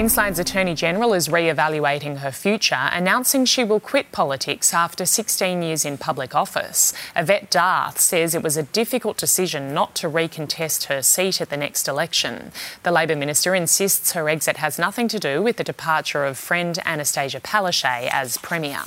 Queensland's Attorney General is re evaluating her future, announcing she will quit politics after 16 years in public office. Yvette D'Ath says it was a difficult decision not to recontest her seat at the next election. The Labor Minister insists her exit has nothing to do with the departure of friend Annastacia Palaszczuk as Premier.